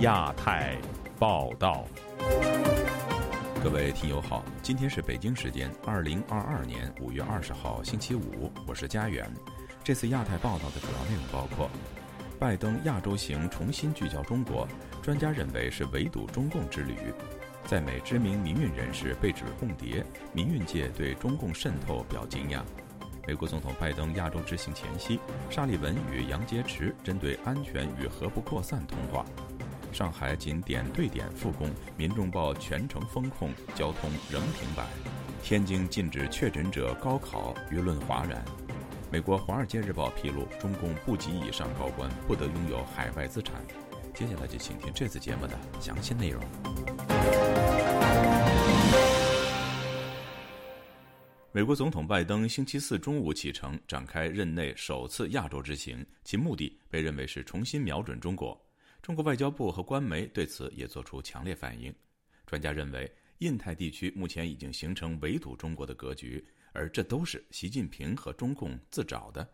亚太报道，各位听友好，今天是北京时间二零二二年五月二十号星期五，我是佳远。这次亚太报道的主要内容包括：拜登亚洲行重新聚焦中国，专家认为是围堵中共之旅；在美知名民运人士被指共谍，民运界对中共渗透表惊讶。美国总统拜登亚洲之行前夕，沙利文与杨洁篪针对安全与核不扩散通话。上海仅点对点复工，民众报全城封控，交通仍停摆。天津禁止确诊者高考，舆论哗然。美国《华尔街日报》披露，中共部级以上高官不得拥有海外资产。接下来就请听这次节目的详细内容。美国总统拜登星期四中午启程，展开任内首次亚洲之行，其目的被认为是重新瞄准中国。中国外交部和官媒对此也作出强烈反应。专家认为，印太地区目前已经形成围堵中国的格局，而这都是习近平和中共自找的。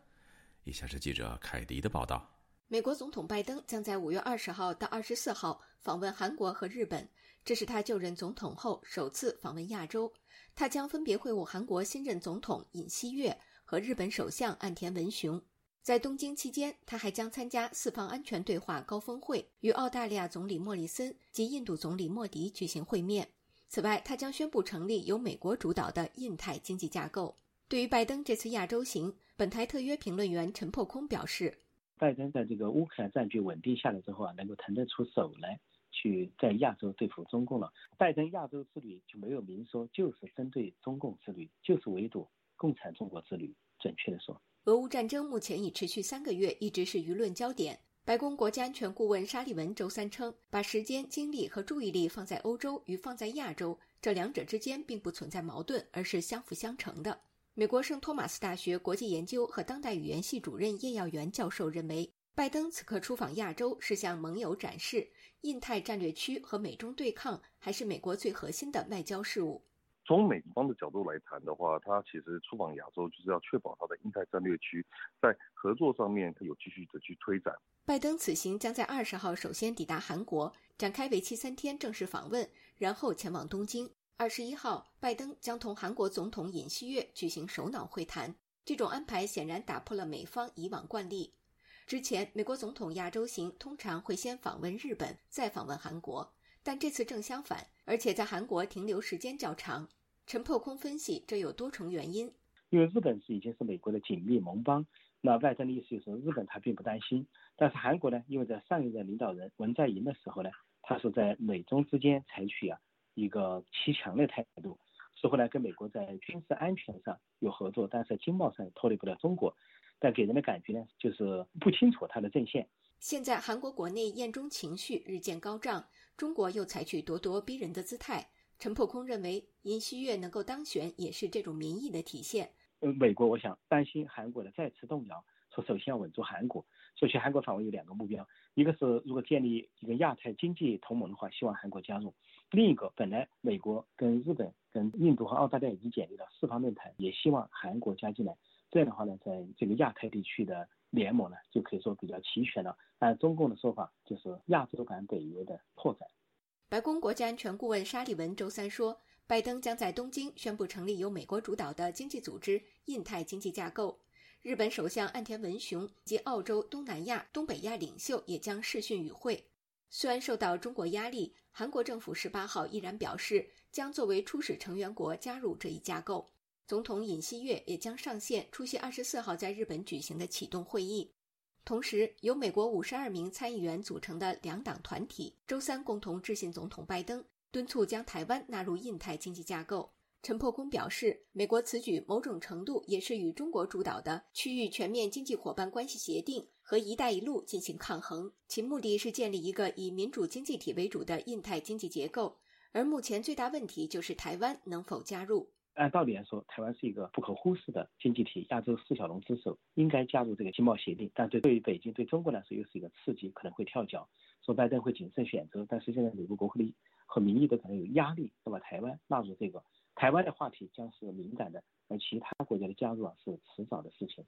以下是记者凯迪的报道：美国总统拜登将在五月二十号到二十四号访问韩国和日本，这是他就任总统后首次访问亚洲。他将分别会晤韩国新任总统尹锡悦和日本首相岸田文雄。在东京期间，他还将参加四方安全对话高峰会，与澳大利亚总理莫里森及印度总理莫迪举行会面。此外，他将宣布成立由美国主导的印太经济架构。对于拜登这次亚洲行，本台特约评论员陈破空表示：“拜登在这个乌克兰战局稳定下来之后啊，能够腾得出手来。”去在亚洲对付中共了，拜登亚洲之旅就没有明说，就是针对中共之旅，就是围堵共产中国之旅。准确的说，俄乌战争目前已持续三个月，一直是舆论焦点。白宫国家安全顾问沙利文周三称，把时间、精力和注意力放在欧洲与放在亚洲这两者之间并不存在矛盾，而是相辅相成的。美国圣托马斯大学国际研究和当代语言系主任叶耀元教授认为。拜登此刻出访亚洲，是向盟友展示印太战略区和美中对抗还是美国最核心的外交事务。从美方的角度来谈的话，他其实出访亚洲就是要确保他的印太战略区在合作上面有继续的去推展。拜登此行将在二十号首先抵达韩国，展开为期三天正式访问，然后前往东京。二十一号，拜登将同韩国总统尹锡悦举行首脑会谈。这种安排显然打破了美方以往惯例。之前，美国总统亚洲行通常会先访问日本，再访问韩国，但这次正相反，而且在韩国停留时间较长。陈破空分析，这有多重原因。因为日本是已经是美国的紧密盟邦，那拜登的意思就是，日本他并不担心。但是韩国呢，因为在上一任领导人文在寅的时候呢，他是在美中之间采取啊一个欺强的态度，似乎呢跟美国在军事安全上有合作，但是在经贸上脱离不了中国。但给人的感觉呢，就是不清楚他的阵线。现在韩国国内厌中情绪日渐高涨，中国又采取咄咄逼人的姿态。陈破空认为，尹锡悦能够当选也是这种民意的体现。呃，美国我想担心韩国的再次动摇，说首先要稳住韩国。所以韩国访问有两个目标，一个是如果建立一个亚太经济同盟的话，希望韩国加入；另一个，本来美国跟日本、跟印度和澳大利亚已经建立了四方论坛，也希望韩国加进来。这样的话呢，在这个亚太地区的联盟呢，就可以说比较齐全了。按中共的说法，就是亚洲版北约的拓展。白宫国家安全顾问沙利文周三说，拜登将在东京宣布成立由美国主导的经济组织——印太经济架构。日本首相岸田文雄及澳洲、东南亚、东北亚领袖也将视讯与会。虽然受到中国压力，韩国政府十八号依然表示将作为初始成员国加入这一架构。总统尹锡悦也将上线出席二十四号在日本举行的启动会议。同时，由美国五十二名参议员组成的两党团体周三共同致信总统拜登，敦促将台湾纳入印太经济架构。陈破空表示，美国此举某种程度也是与中国主导的区域全面经济伙伴关系协定和“一带一路”进行抗衡，其目的是建立一个以民主经济体为主的印太经济结构。而目前最大问题就是台湾能否加入。按道理来说，台湾是一个不可忽视的经济体，亚洲四小龙之首，应该加入这个经贸协定。但对对于北京、对中国来说，又是一个刺激，可能会跳脚。说拜登会谨慎选择，但是现在美国国会和民意都可能有压力，要把台湾纳入这个。台湾的话题将是敏感的，而其他国家的加入啊是迟早的事情。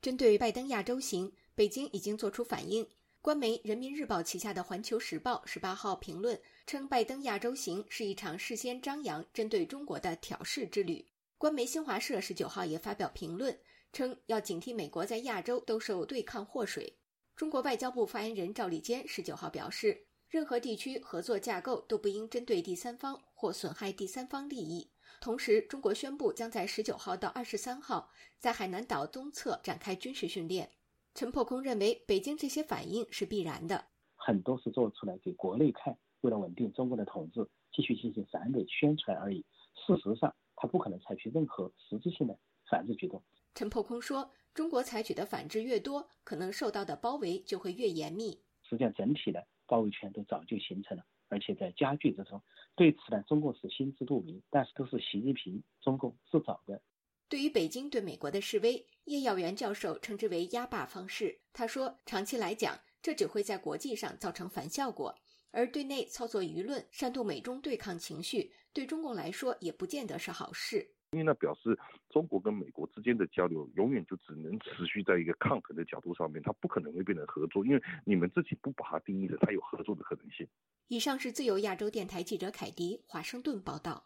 针对拜登亚洲行，北京已经做出反应。官媒《人民日报》旗下的《环球时报》十八号评论称，拜登亚洲行是一场事先张扬针对中国的挑事之旅。官媒新华社十九号也发表评论称，要警惕美国在亚洲兜售对抗祸水。中国外交部发言人赵立坚十九号表示，任何地区合作架构都不应针对第三方或损害第三方利益。同时，中国宣布将在十九号到二十三号在海南岛东侧展开军事训练。陈破空认为，北京这些反应是必然的，很多是做出来给国内看，为了稳定中国的统治，继续进行反美宣传而已。事实上，他不可能采取任何实质性的反制举动。陈破空说，中国采取的反制越多，可能受到的包围就会越严密。实际上，整体的包围圈都早就形成了，而且在加剧之中。对此呢，中共是心知肚明，但是都是习近平中共自找的。对于北京对美国的示威，叶耀元教授称之为“压霸方式”。他说，长期来讲，这只会在国际上造成反效果，而对内操作舆论、煽动美中对抗情绪，对中共来说也不见得是好事。因为那表示中国跟美国之间的交流永远就只能持续在一个抗衡的角度上面，它不可能会变成合作，因为你们自己不把它定义的，它有合作的可能性。以上是自由亚洲电台记者凯迪华盛顿报道。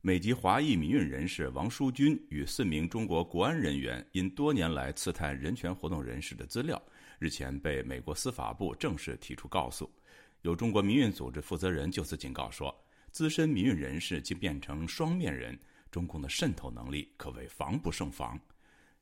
美籍华裔民运人士王淑君与四名中国国安人员因多年来刺探人权活动人士的资料，日前被美国司法部正式提出告诉。有中国民运组织负责人就此警告说，资深民运人士竟变成双面人，中共的渗透能力可谓防不胜防。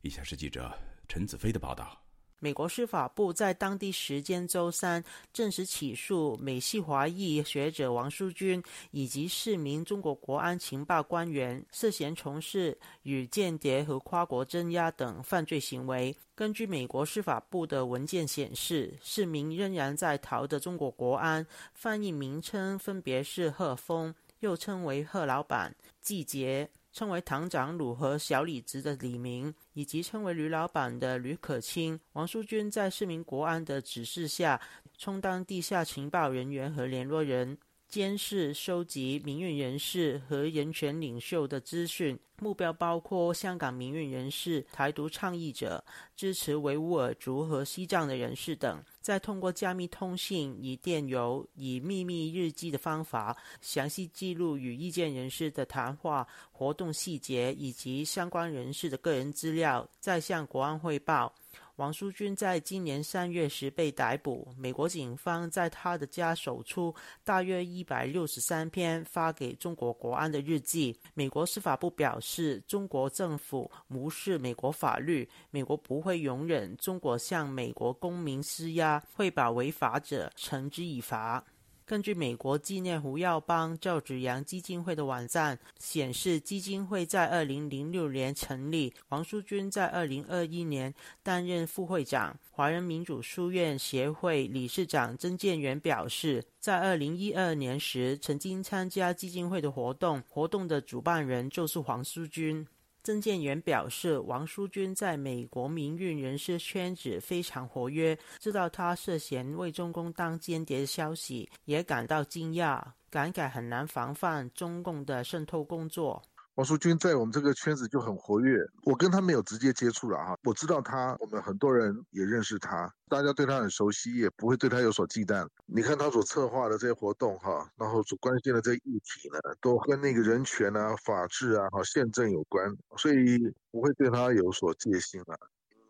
以下是记者陈子飞的报道。美国司法部在当地时间周三正式起诉美系华裔学者王淑君以及四名中国国安情报官员涉嫌从事与间谍和跨国镇压等犯罪行为。根据美国司法部的文件显示，四名仍然在逃的中国国安翻译名称分别是贺峰，又称为贺老板、季杰。称为堂长鲁和小李子的李明，以及称为吕老板的吕可清、王淑君，在市民国安的指示下，充当地下情报人员和联络人。监视、收集民运人士和人权领袖的资讯，目标包括香港民运人士、台独倡议者、支持维吾尔族和西藏的人士等。再通过加密通信、以电邮、以秘密日记的方法，详细记录与意见人士的谈话、活动细节以及相关人士的个人资料，再向国安汇报。王淑君在今年三月时被逮捕。美国警方在他的家搜出大约一百六十三篇发给中国国安的日记。美国司法部表示，中国政府无视美国法律，美国不会容忍中国向美国公民施压，会把违法者惩之以法。根据美国纪念胡耀邦赵子阳基金会的网站显示，基金会在二零零六年成立，王淑君在二零二一年担任副会长。华人民主书院协会理事长曾建元表示，在二零一二年时曾经参加基金会的活动，活动的主办人就是黄淑君。曾建元表示，王淑君在美国民运人士圈子非常活跃，知道他涉嫌为中共当间谍的消息，也感到惊讶，感慨很难防范中共的渗透工作。王淑君在我们这个圈子就很活跃，我跟他没有直接接触了哈，我知道他，我们很多人也认识他，大家对他很熟悉，也不会对他有所忌惮。你看他所策划的这些活动哈，然后所关心的这些议题呢，都跟那个人权啊、法治啊、哈宪政有关，所以不会对他有所戒心了。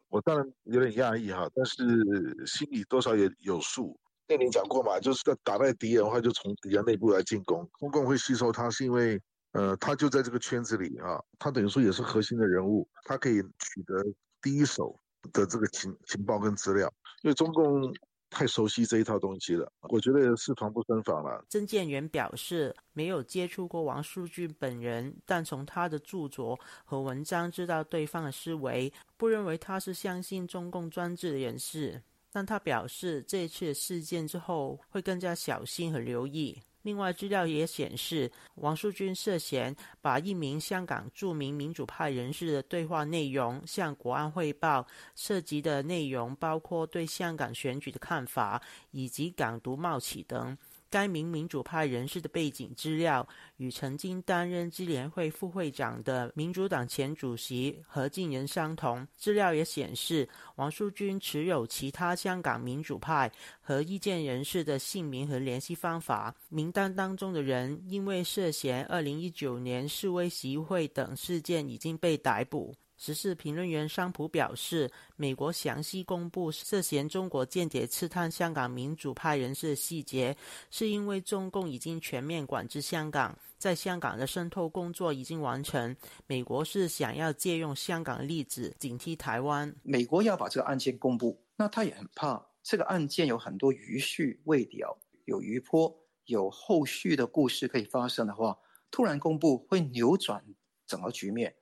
我当然有点讶异哈，但是心里多少也有数。跟你讲过嘛，就是要打败敌人的话，就从敌人内部来进攻。中共会吸收他，是因为。呃，他就在这个圈子里啊，他等于说也是核心的人物，他可以取得第一手的这个情情报跟资料，因为中共太熟悉这一套东西了，我觉得是防不胜防了。曾建元表示，没有接触过王淑君本人，但从他的著作和文章知道对方的思维，不认为他是相信中共专制的人士。但他表示，这次事件之后会更加小心和留意。另外，资料也显示，王树军涉嫌把一名香港著名民主派人士的对话内容向国安汇报，涉及的内容包括对香港选举的看法以及港独冒起等。该名民主派人士的背景资料与曾经担任支联会副会长的民主党前主席何敬仁相同。资料也显示，王树军持有其他香港民主派和意见人士的姓名和联系方法。名单当中的人因为涉嫌二零一九年示威集会等事件已经被逮捕。时事评论员桑普表示，美国详细公布涉嫌中国间谍刺探香港民主派人士的细节，是因为中共已经全面管制香港，在香港的渗透工作已经完成。美国是想要借用香港例子警惕台湾。美国要把这个案件公布，那他也很怕这个案件有很多余绪未了，有余波，有后续的故事可以发生的话，突然公布会扭转整个局面。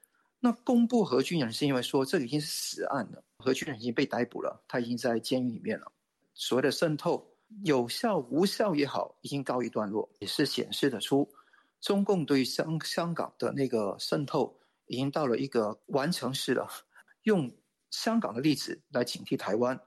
那公布何俊仁是因为说这已经是死案了，何俊仁已经被逮捕了，他已经在监狱里面了。所谓的渗透有效无效也好，已经告一段落，也是显示得出中共对香香港的那个渗透已经到了一个完成式了。用香港的例子来警惕台湾，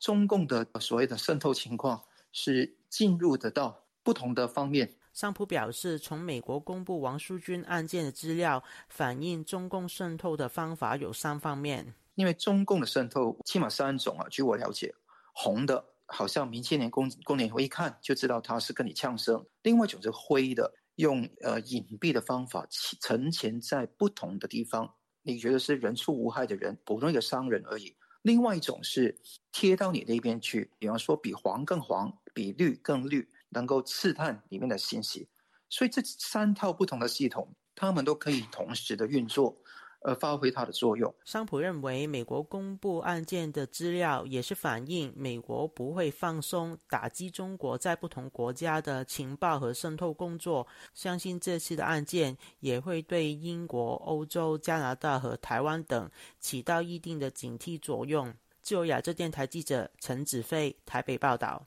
中共的所谓的渗透情况是进入得到不同的方面。桑普表示，从美国公布王淑军案件的资料反映，中共渗透的方法有三方面。因为中共的渗透起码三种啊，据我了解，红的，好像民青年工工联会一看就知道他是跟你呛声；另外一种是灰的，用呃隐蔽的方法沉潜在不同的地方，你觉得是人畜无害的人，普通一个商人而已；另外一种是贴到你那边去，比方说比黄更黄，比绿更绿。能够刺探里面的信息，所以这三套不同的系统，他们都可以同时的运作，而发挥它的作用。桑普认为，美国公布案件的资料，也是反映美国不会放松打击中国在不同国家的情报和渗透工作。相信这次的案件也会对英国、欧洲、加拿大和台湾等起到一定的警惕作用。自由亚洲电台记者陈子飞台北报道。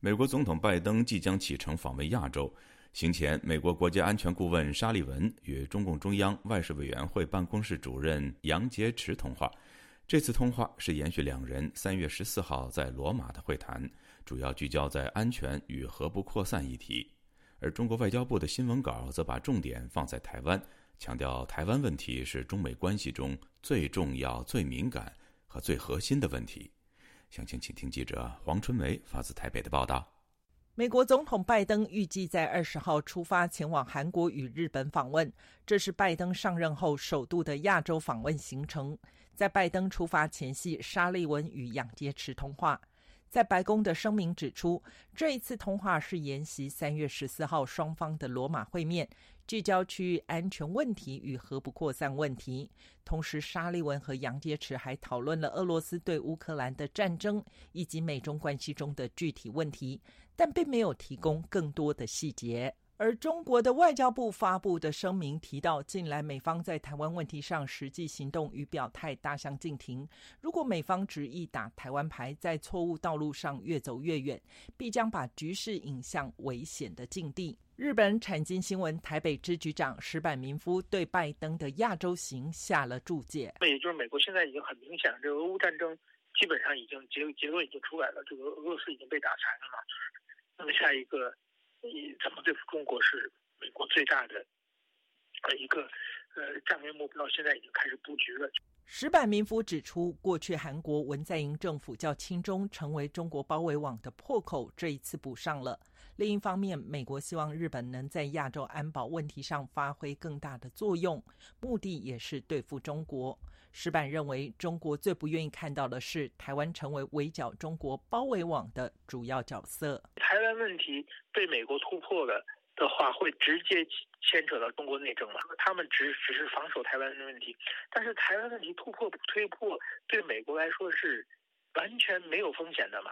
美国总统拜登即将启程访问亚洲，行前，美国国家安全顾问沙利文与中共中央外事委员会办公室主任杨洁篪通话。这次通话是延续两人三月十四号在罗马的会谈，主要聚焦在安全与核不扩散议题。而中国外交部的新闻稿则把重点放在台湾，强调台湾问题是中美关系中最重要、最敏感和最核心的问题。详情，请听记者黄春梅发自台北的报道。美国总统拜登预计在二十号出发前往韩国与日本访问，这是拜登上任后首度的亚洲访问行程。在拜登出发前夕，沙利文与杨洁篪通话。在白宫的声明指出，这一次通话是沿袭三月十四号双方的罗马会面。聚焦区域安全问题与核不扩散问题，同时沙利文和杨洁篪还讨论了俄罗斯对乌克兰的战争以及美中关系中的具体问题，但并没有提供更多的细节。而中国的外交部发布的声明提到，近来美方在台湾问题上实际行动与表态大相径庭。如果美方执意打台湾牌，在错误道路上越走越远，必将把局势引向危险的境地。日本产经新闻台北支局长石坂民夫对拜登的亚洲行下了注解。那也就是美国现在已经很明显，这个俄乌战争基本上已经结结论已经出来了，这个俄罗斯已经被打残了嘛。那么下一个。你怎么对付中国是美国最大的呃一个呃战略目标，现在已经开始布局了。石板民夫指出，过去韩国文在寅政府较亲中，成为中国包围网的破口，这一次补上了。另一方面，美国希望日本能在亚洲安保问题上发挥更大的作用，目的也是对付中国。石板认为，中国最不愿意看到的是台湾成为围剿中国包围网的主要角色。台湾问题被美国突破了的话，会直接牵扯到中国内政嘛？他们只只是防守台湾的问题，但是台湾问题突破不推破，对美国来说是完全没有风险的嘛？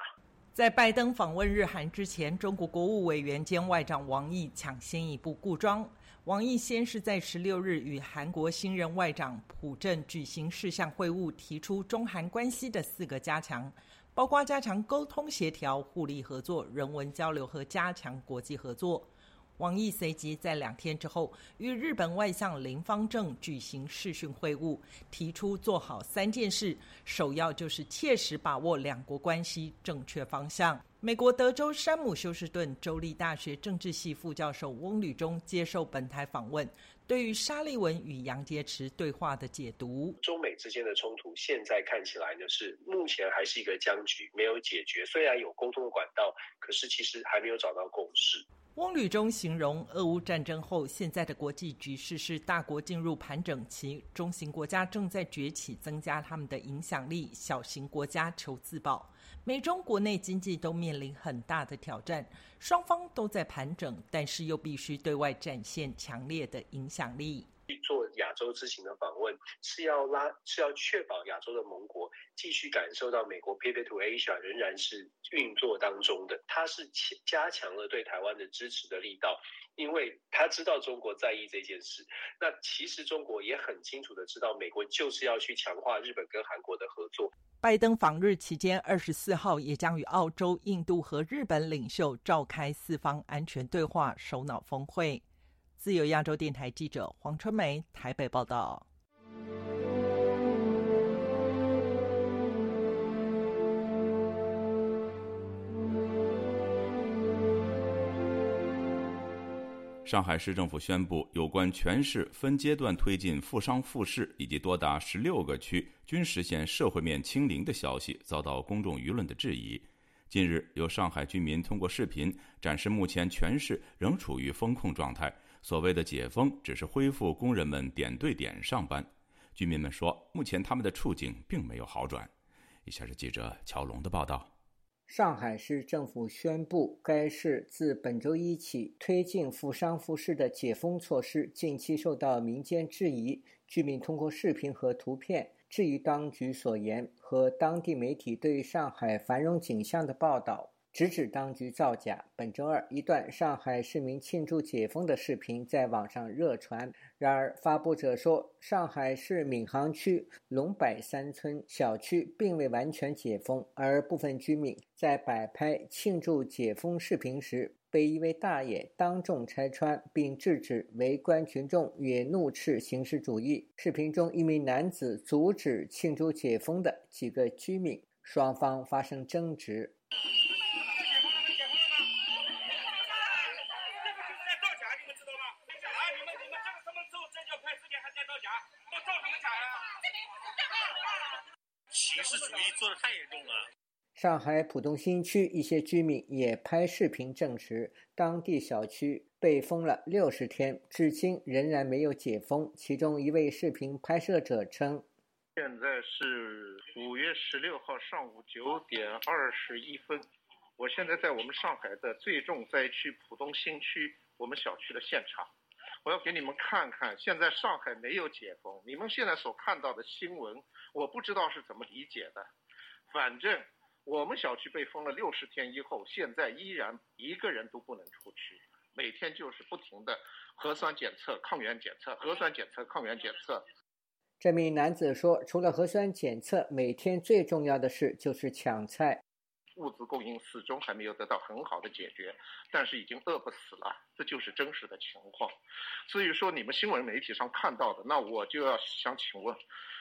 在拜登访问日韩之前，中国国务委员兼外长王毅抢先一步固装。王毅先是在十六日与韩国新任外长朴正举行事项会晤，提出中韩关系的四个加强，包括加强沟通协调、互利合作、人文交流和加强国际合作。王毅随即在两天之后与日本外相林方正举行视讯会晤，提出做好三件事，首要就是切实把握两国关系正确方向。美国德州山姆休斯顿州立大学政治系副教授翁履中接受本台访问，对于沙利文与杨洁篪对话的解读：中美之间的冲突现在看起来呢是目前还是一个僵局，没有解决。虽然有沟通管道，可是其实还没有找到共识。翁旅中形容，俄乌战争后，现在的国际局势是大国进入盘整期，中型国家正在崛起，增加他们的影响力；小型国家求自保。美中国内经济都面临很大的挑战，双方都在盘整，但是又必须对外展现强烈的影响力。去做亚洲之行的访问，是要拉，是要确保亚洲的盟国继续感受到美国 Pivot to Asia 仍然是运作当中的。它是加强了对台湾的支持的力道，因为他知道中国在意这件事。那其实中国也很清楚的知道，美国就是要去强化日本跟韩国的合作。拜登访日期间，二十四号也将与澳洲、印度和日本领袖召开四方安全对话首脑峰会。自由亚洲电台记者黄春梅台北报道。上海市政府宣布，有关全市分阶段推进复商复市以及多达十六个区均实现社会面清零的消息，遭到公众舆论的质疑。近日，有上海居民通过视频展示，目前全市仍处于封控状态。所谓的解封，只是恢复工人们点对点上班。居民们说，目前他们的处境并没有好转。以下是记者乔龙的报道：上海市政府宣布，该市自本周一起推进复商复市的解封措施，近期受到民间质疑。居民通过视频和图片质疑当局所言和当地媒体对上海繁荣景象的报道。直指当局造假。本周二，一段上海市民庆祝解封的视频在网上热传。然而，发布者说，上海市闵行区龙柏三村小区并未完全解封，而部分居民在摆拍庆祝解封视频时，被一位大爷当众拆穿，并制止围观群众，也怒斥形式主义。视频中，一名男子阻止庆祝解封的几个居民，双方发生争执。上海浦东新区一些居民也拍视频证实，当地小区被封了六十天，至今仍然没有解封。其中一位视频拍摄者称：“现在是五月十六号上午九点二十一分，我现在在我们上海的最重灾区浦东新区我们小区的现场，我要给你们看看，现在上海没有解封。你们现在所看到的新闻，我不知道是怎么理解的，反正。”我们小区被封了六十天以后，现在依然一个人都不能出去，每天就是不停的核酸检测、抗原检测、核酸检测、抗原检测。这名男子说：“除了核酸检测，每天最重要的事就是抢菜。物资供应始终还没有得到很好的解决，但是已经饿不死了，这就是真实的情况。所以说，你们新闻媒体上看到的，那我就要想请问。”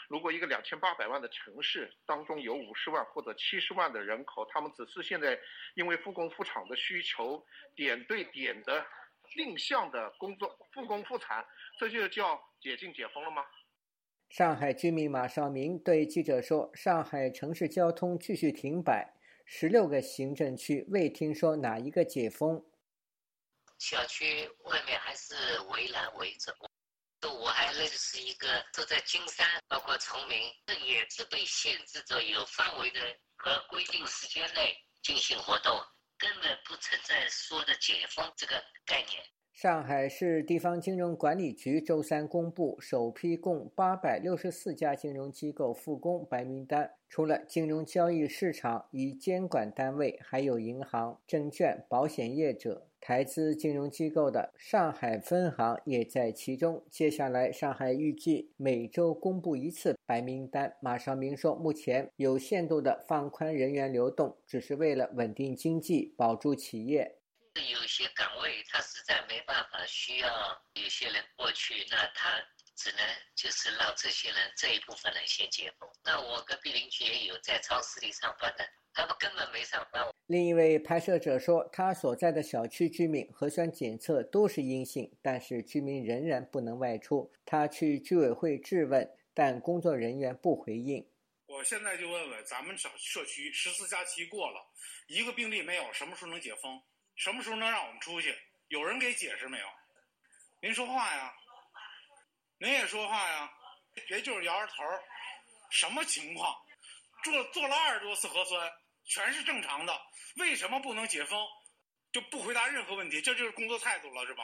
如果一个两千八百万的城市当中有五十万或者七十万的人口，他们只是现在因为复工复产的需求，点对点的定向的工作复工复产，这就叫解禁解封了吗？上海居民马少明对记者说：“上海城市交通继续停摆，十六个行政区未听说哪一个解封。小区外面还是围栏围着。”我还认识一个住在金山，包括崇明，这也是被限制着有范围的和规定时间内进行活动，根本不存在说的解封这个概念。上海市地方金融管理局周三公布首批共八百六十四家金融机构复工白名单，除了金融交易市场与监管单位，还有银行、证券、保险业者。台资金融机构的上海分行也在其中。接下来，上海预计每周公布一次白名单。马少明说，目前有限度的放宽人员流动，只是为了稳定经济、保住企业。有些岗位他实在没办法，需要有些人过去，那他只能就是让这些人这一部分人先解封。那我隔壁邻居也有在超市里上班的，他们根本没上班。另一位拍摄者说，他所在的小区居民核酸检测都是阴性，但是居民仍然不能外出。他去居委会质问，但工作人员不回应。我现在就问问咱们小社区，十四假期过了，一个病例没有，什么时候能解封？什么时候能让我们出去？有人给解释没有？您说话呀！您也说话呀！别就是摇着头。什么情况？做做了二十多次核酸。全是正常的，为什么不能解封？就不回答任何问题，这就是工作态度了，是吧？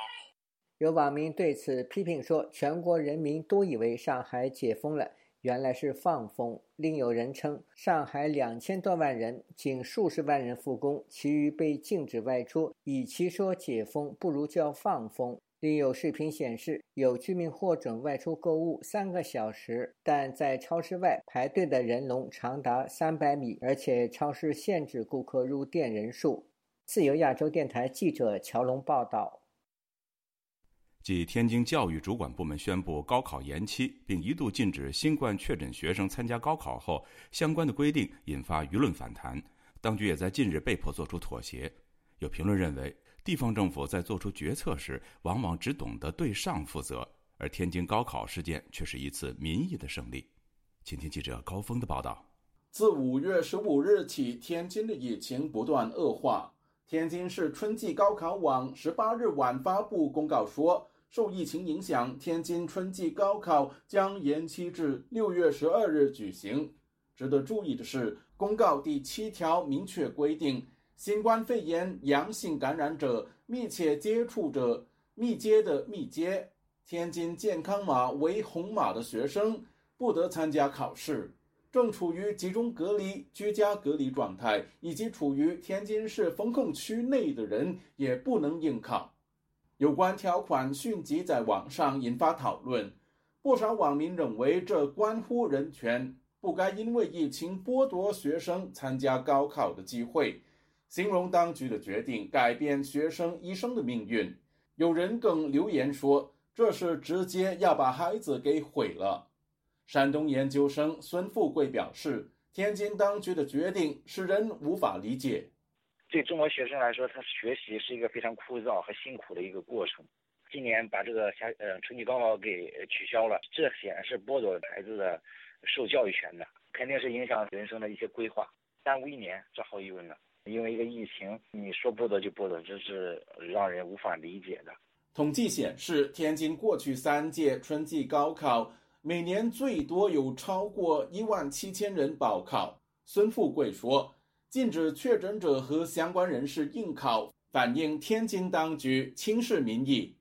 有网民对此批评说：“全国人民都以为上海解封了，原来是放风。”另有人称，上海两千多万人，仅数十万人复工，其余被禁止外出，与其说解封，不如叫放风。另有视频显示，有居民获准外出购物三个小时，但在超市外排队的人龙长达三百米，而且超市限制顾客入店人数。自由亚洲电台记者乔龙报道。继天津教育主管部门宣布高考延期，并一度禁止新冠确诊学生参加高考后，相关的规定引发舆论反弹，当局也在近日被迫做出妥协。有评论认为。地方政府在做出决策时，往往只懂得对上负责，而天津高考事件却是一次民意的胜利。请听记者高峰的报道：自五月十五日起，天津的疫情不断恶化。天津市春季高考网十八日晚发布公告说，受疫情影响，天津春季高考将延期至六月十二日举行。值得注意的是，公告第七条明确规定。新冠肺炎阳性感染者、密切接触者、密接的密接，天津健康码为红码的学生不得参加考试。正处于集中隔离、居家隔离状态，以及处于天津市封控区内的人也不能应考。有关条款迅即在网上引发讨论，不少网民认为这关乎人权，不该因为疫情剥夺学生参加高考的机会。形容当局的决定改变学生一生的命运，有人更留言说这是直接要把孩子给毁了。山东研究生孙富贵表示，天津当局的决定使人无法理解。对中国学生来说，他学习是一个非常枯燥和辛苦的一个过程。今年把这个夏呃春季高考给取消了，这显然是剥夺孩子的受教育权的，肯定是影响人生的一些规划，耽误一年，这毫无疑问的。因为一个疫情，你说不得就不得，这是让人无法理解的。统计显示，天津过去三届春季高考每年最多有超过一万七千人报考。孙富贵说：“禁止确诊者和相关人士应考，反映天津当局轻视民意。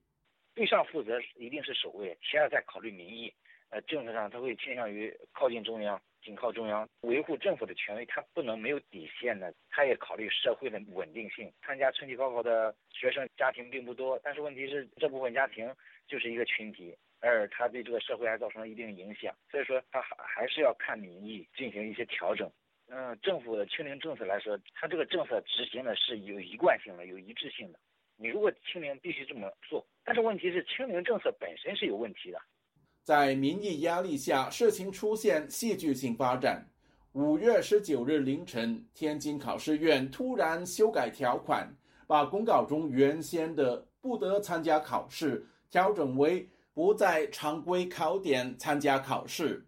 对上负责一定是首位，其二再考虑民意。呃，政策上他会倾向于靠近中央。”紧靠中央，维护政府的权威，他不能没有底线的。他也考虑社会的稳定性。参加春季高考的学生家庭并不多，但是问题是这部分家庭就是一个群体，而他对这个社会还造成了一定影响。所以说，他还还是要看民意进行一些调整。嗯，政府的清零政策来说，他这个政策执行的是有一贯性的、有一致性的。你如果清零，必须这么做。但是问题是，清零政策本身是有问题的。在民意压力下，事情出现戏剧性发展。五月十九日凌晨，天津考试院突然修改条款，把公告中原先的“不得参加考试”调整为“不在常规考点参加考试”。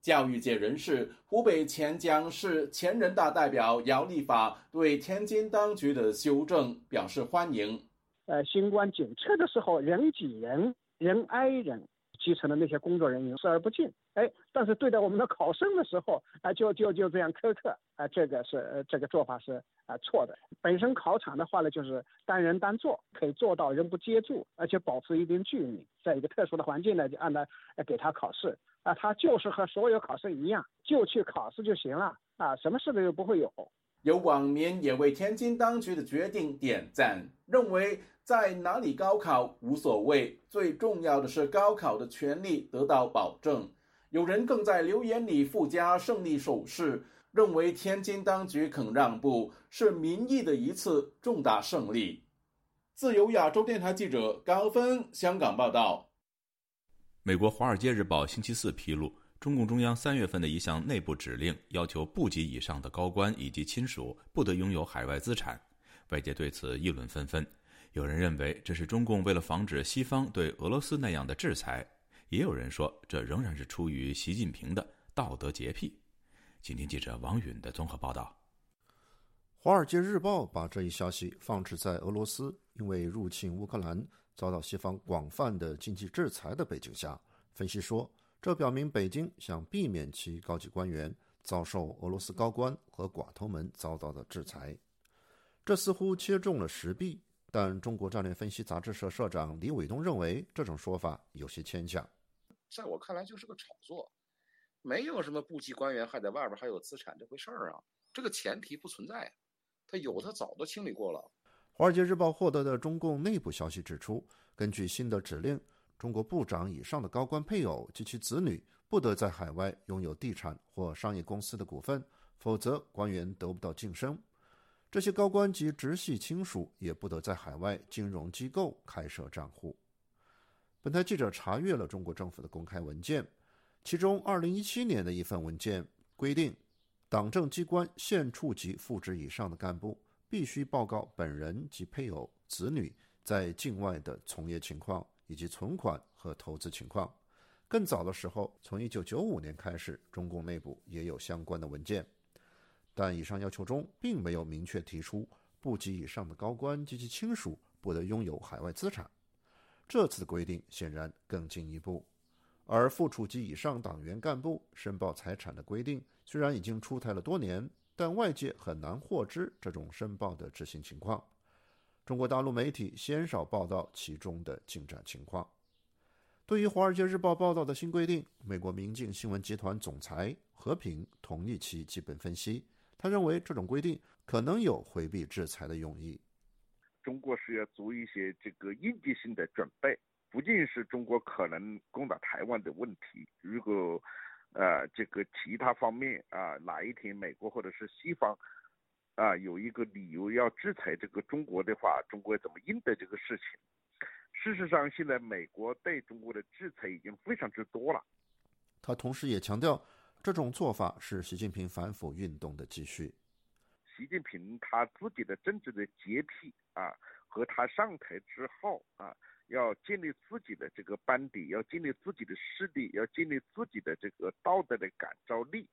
教育界人士、湖北潜江市前人大代表姚立法对天津当局的修正表示欢迎。呃，新冠检测的时候，人挤人，人挨人。基层的那些工作人员视而不见，哎，但是对待我们的考生的时候，啊，就就就这样苛刻，啊，这个是这个做法是啊错的。本身考场的话呢，就是单人单坐，可以做到人不接触，而且保持一定距离，在一个特殊的环境呢，就按照给他考试，啊，他就是和所有考生一样，就去考试就行了，啊，什么事都又不会有。有网民也为天津当局的决定点赞，认为。在哪里高考无所谓，最重要的是高考的权利得到保证。有人更在留言里附加胜利手势，认为天津当局肯让步是民意的一次重大胜利。自由亚洲电台记者高峰香港报道。美国《华尔街日报》星期四披露，中共中央三月份的一项内部指令要求部级以上的高官以及亲属不得拥有海外资产。外界对此议论纷纷，有人认为这是中共为了防止西方对俄罗斯那样的制裁，也有人说这仍然是出于习近平的道德洁癖。请听记者王允的综合报道。《华尔街日报》把这一消息放置在俄罗斯因为入侵乌克兰遭到西方广泛的经济制裁的背景下，分析说，这表明北京想避免其高级官员遭受俄罗斯高官和寡头们遭到的制裁。这似乎切中了时弊，但中国战略分析杂志社社长李伟东认为这种说法有些牵强。在我看来，就是个炒作，没有什么部级官员还在外边还有资产这回事儿啊，这个前提不存在。他有，他早都清理过了。《华尔街日报》获得的中共内部消息指出，根据新的指令，中国部长以上的高官配偶及其子女不得在海外拥有地产或商业公司的股份，否则官员得不到晋升。这些高官及直系亲属也不得在海外金融机构开设账户。本台记者查阅了中国政府的公开文件，其中2017年的一份文件规定。党政机关县处级副职以上的干部必须报告本人及配偶、子女在境外的从业情况以及存款和投资情况。更早的时候，从1995年开始，中共内部也有相关的文件，但以上要求中并没有明确提出部级以上的高官及其亲属不得拥有海外资产。这次的规定显然更进一步。而副处级以上党员干部申报财产的规定虽然已经出台了多年，但外界很难获知这种申报的执行情况。中国大陆媒体鲜少报道其中的进展情况。对于《华尔街日报》报道的新规定，美国明镜新闻集团总裁和平同意其基本分析。他认为这种规定可能有回避制裁的用意。中国是要做一些这个应急性的准备。不仅是中国可能攻打台湾的问题，如果，呃，这个其他方面啊，哪一天美国或者是西方，啊，有一个理由要制裁这个中国的话，中国怎么应对这个事情？事实上，现在美国对中国的制裁已经非常之多了。他同时也强调，这种做法是习近平反腐运动的继续。习近平他自己的政治的洁癖啊，和他上台之后啊。要建立自己的这个班底，要建立自己的势力，要建立自己的这个道德的感召力，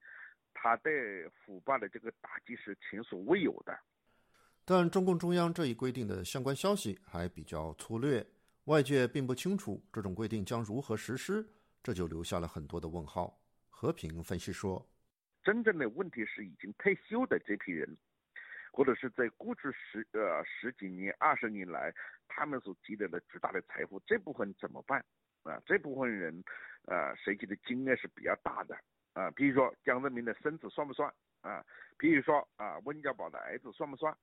他对腐败的这个打击是前所未有的。但中共中央这一规定的相关消息还比较粗略，外界并不清楚这种规定将如何实施，这就留下了很多的问号。和平分析说，真正的问题是已经退休的这批人。或者是在过去十呃十几年、二十年来，他们所积累的巨大的财富，这部分怎么办？啊，这部分人，呃，涉及的金额是比较大的啊。比如说江泽民的孙子算不算？啊，比如说啊温家宝的儿子算不算？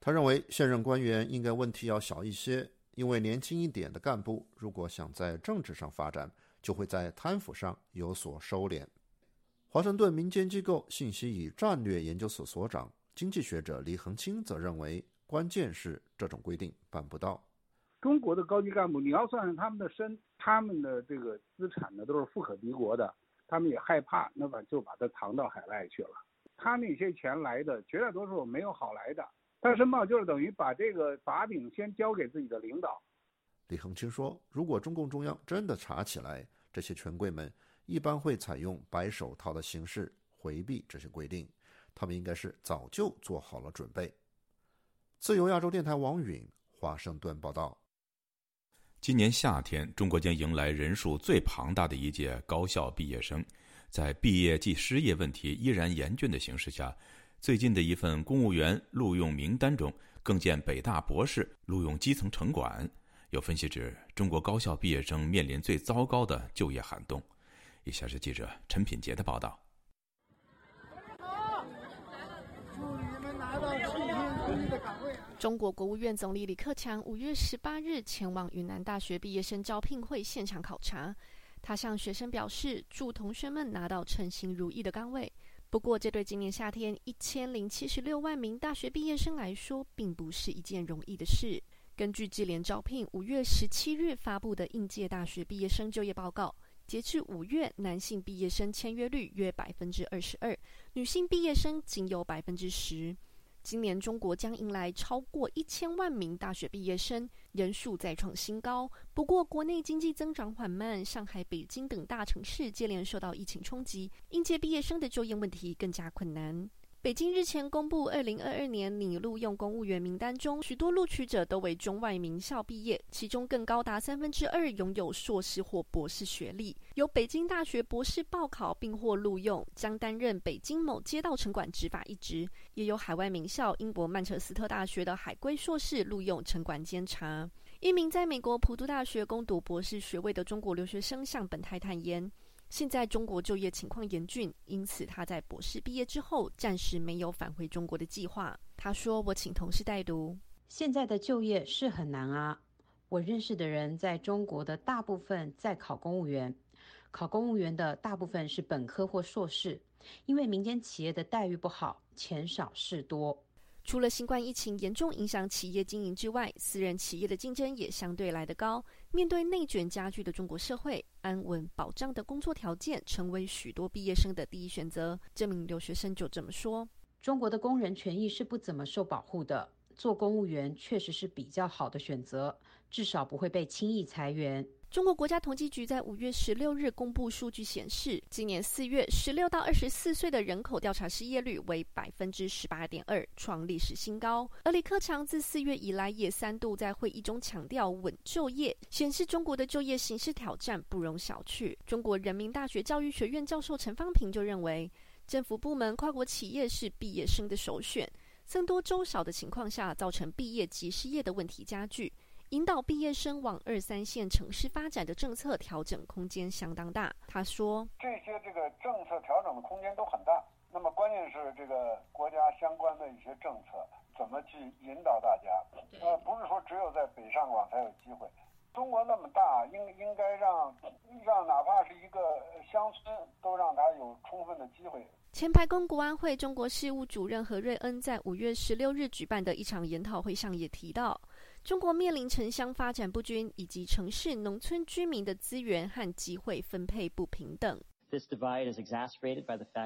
他认为现任官员应该问题要小一些，因为年轻一点的干部如果想在政治上发展，就会在贪腐上有所收敛。华盛顿民间机构信息与战略研究所所长。经济学者李恒清则认为，关键是这种规定办不到。中国的高级干部，你要算上他们的身，他们的这个资产呢，都是富可敌国的，他们也害怕，那么就把它藏到海外去了。他那些钱来的，绝大多数没有好来的。他申报就是等于把这个把柄先交给自己的领导。李恒清说：“如果中共中央真的查起来，这些权贵们一般会采用白手套的形式回避这些规定。”他们应该是早就做好了准备。自由亚洲电台王允华盛顿报道：今年夏天，中国将迎来人数最庞大的一届高校毕业生。在毕业即失业问题依然严峻的形势下，最近的一份公务员录用名单中，更见北大博士录用基层城管。有分析指，中国高校毕业生面临最糟糕的就业寒冬。以下是记者陈品杰的报道。中国国务院总理李克强五月十八日前往云南大学毕业生招聘会现场考察，他向学生表示，祝同学们拿到称心如意的岗位。不过，这对今年夏天一千零七十六万名大学毕业生来说，并不是一件容易的事。根据智联招聘五月十七日发布的应届大学毕业生就业报告，截至五月，男性毕业生签约率约百分之二十二，女性毕业生仅有百分之十。今年中国将迎来超过一千万名大学毕业生，人数再创新高。不过，国内经济增长缓慢，上海、北京等大城市接连受到疫情冲击，应届毕业生的就业问题更加困难。北京日前公布，二零二二年拟录用公务员名单中，许多录取者都为中外名校毕业，其中更高达三分之二拥有硕士或博士学历。由北京大学博士报考并获录用，将担任北京某街道城管执法一职；也有海外名校英国曼彻斯特大学的海归硕士录用城管监察。一名在美国普渡大学攻读博士学位的中国留学生向本台坦言。现在中国就业情况严峻，因此他在博士毕业之后暂时没有返回中国的计划。他说：“我请同事代读。现在的就业是很难啊。我认识的人在中国的大部分在考公务员，考公务员的大部分是本科或硕士，因为民间企业的待遇不好，钱少事多。”除了新冠疫情严重影响企业经营之外，私人企业的竞争也相对来得高。面对内卷加剧的中国社会，安稳保障的工作条件成为许多毕业生的第一选择。这名留学生就这么说：“中国的工人权益是不怎么受保护的，做公务员确实是比较好的选择，至少不会被轻易裁员。”中国国家统计局在五月十六日公布数据显示，今年四月十六到二十四岁的人口调查失业率为百分之十八点二，创历史新高。而李克强自四月以来也三度在会议中强调稳就业，显示中国的就业形势挑战不容小觑。中国人民大学教育学院教授陈方平就认为，政府部门、跨国企业是毕业生的首选，僧多粥少的情况下，造成毕业即失业的问题加剧。引导毕业生往二三线城市发展的政策调整空间相当大。他说：“这些这个政策调整的空间都很大。那么关键是这个国家相关的一些政策怎么去引导大家？呃，不是说只有在北上广才有机会。中国那么大，应应该让让哪怕是一个乡村都让他有充分的机会。”前白宫国安会中国事务主任何瑞恩在五月十六日举办的一场研讨会上也提到。中国面临城乡发展不均，以及城市农村居民的资源和机会分配不平等。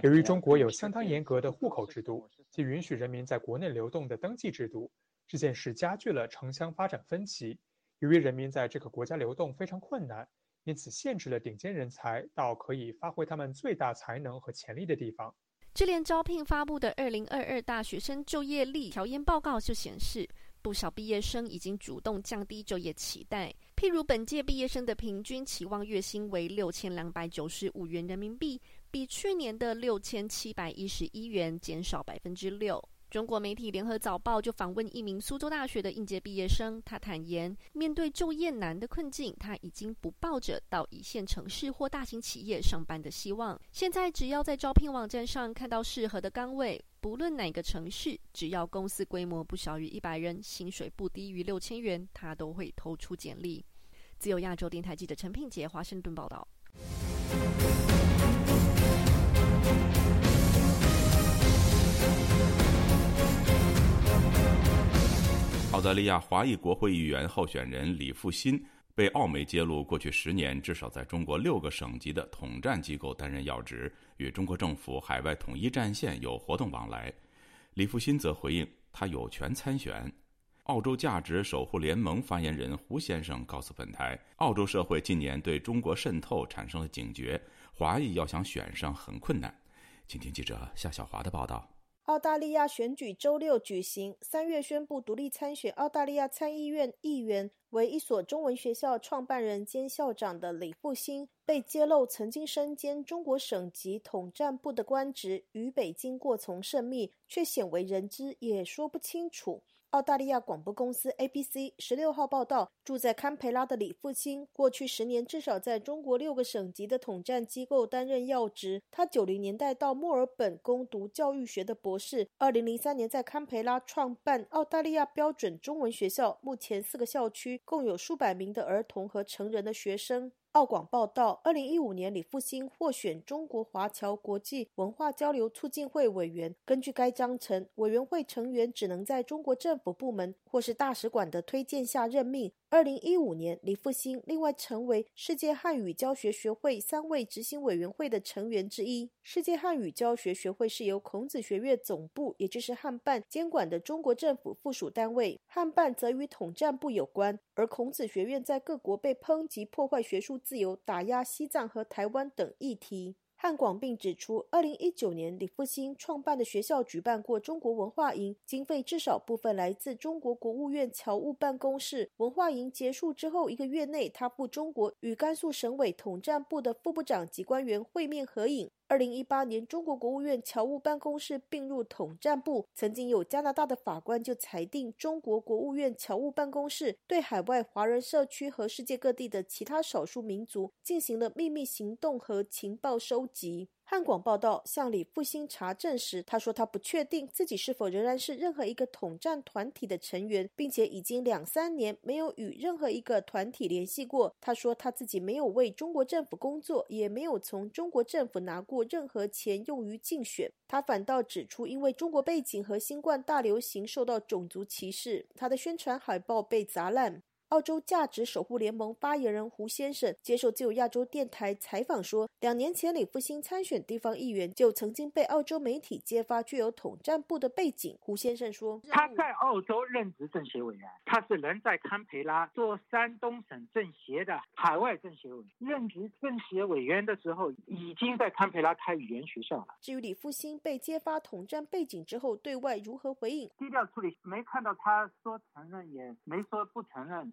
由于中国有相当严格的户口制度及允许人民在国内流动的登记制度，这件事加剧了城乡发展分歧。由于人民在这个国家流动非常困难，因此限制了顶尖人才到可以发挥他们最大才能和潜力的地方。智联招聘发布的《二零二二大学生就业力调研报告》就显示。不少毕业生已经主动降低就业期待，譬如本届毕业生的平均期望月薪为六千两百九十五元人民币，比去年的六千七百一十一元减少百分之六。中国媒体联合早报就访问一名苏州大学的应届毕业生，他坦言，面对就业难的困境，他已经不抱着到一线城市或大型企业上班的希望。现在只要在招聘网站上看到适合的岗位，不论哪个城市，只要公司规模不小于一百人，薪水不低于六千元，他都会投出简历。自由亚洲电台记者陈品杰华盛顿报道。澳大利亚华裔国会议员候选人李富新被澳媒揭露，过去十年至少在中国六个省级的统战机构担任要职，与中国政府海外统一战线有活动往来。李富新则回应，他有权参选。澳洲价值守护联盟发言人胡先生告诉本台，澳洲社会近年对中国渗透产生了警觉，华裔要想选上很困难。请听记者夏小华的报道。澳大利亚选举周六举行，三月宣布独立参选澳大利亚参议院议员为一所中文学校创办人兼校长的李复兴，被揭露曾经身兼中国省级统战部的官职，与北京过从甚密，却鲜为人知，也说不清楚。澳大利亚广播公司 ABC 十六号报道，住在堪培拉的李父亲，过去十年至少在中国六个省级的统战机构担任要职。他九零年代到墨尔本攻读教育学的博士，二零零三年在堪培拉创办澳大利亚标准中文学校，目前四个校区共有数百名的儿童和成人的学生。澳广报道，二零一五年李复兴获选中国华侨国际文化交流促进会委员。根据该章程，委员会成员只能在中国政府部门或是大使馆的推荐下任命。二零一五年，李复兴另外成为世界汉语教学学会三位执行委员会的成员之一。世界汉语教学学会是由孔子学院总部，也就是汉办监管的中国政府附属单位，汉办则与统战部有关。而孔子学院在各国被抨击破坏学术自由、打压西藏和台湾等议题。汉广并指出，二零一九年李复兴创办的学校举办过中国文化营，经费至少部分来自中国国务院侨务办公室。文化营结束之后一个月内，他赴中国与甘肃省委统战部的副部长级官员会面合影。二零一八年，中国国务院侨务办公室并入统战部。曾经有加拿大的法官就裁定，中国国务院侨务办公室对海外华人社区和世界各地的其他少数民族进行了秘密行动和情报收集。汉广报道向李复兴查证时，他说他不确定自己是否仍然是任何一个统战团体的成员，并且已经两三年没有与任何一个团体联系过。他说他自己没有为中国政府工作，也没有从中国政府拿过任何钱用于竞选。他反倒指出，因为中国背景和新冠大流行受到种族歧视，他的宣传海报被砸烂。澳洲价值守护联盟发言人胡先生接受自由亚洲电台采访说，两年前李复兴参选地方议员就曾经被澳洲媒体揭发具有统战部的背景。胡先生说，他在澳洲任职政协委员，他是人在堪培拉做山东省政协的海外政协委员。任职政协委员的时候，已经在堪培拉开语言学校了。至于李复兴被揭发统战背景之后，对外如何回应？低调处理，没看到他说承认，也没说不承认。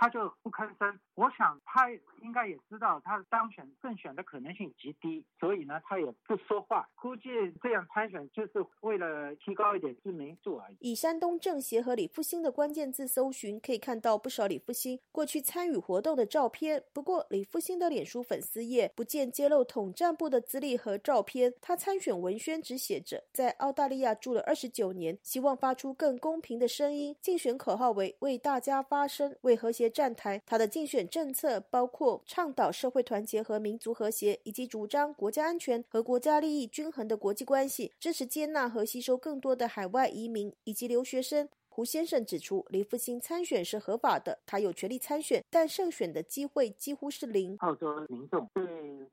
他就不吭声，我想他应该也知道他当选胜选的可能性极低，所以呢，他也不说话。估计这样参选就是为了提高一点知名度而已。以山东政协和李复兴的关键字搜寻，可以看到不少李复兴过去参与活动的照片。不过，李复兴的脸书粉丝页不见揭露统战部的资历和照片。他参选文宣只写着在澳大利亚住了二十九年，希望发出更公平的声音。竞选口号为为大家发声，为和谐。站台，他的竞选政策包括倡导社会团结和民族和谐，以及主张国家安全和国家利益均衡的国际关系，支持接纳和吸收更多的海外移民以及留学生。胡先生指出，李复兴参选是合法的，他有权利参选，但胜选的机会几乎是零。澳洲民众对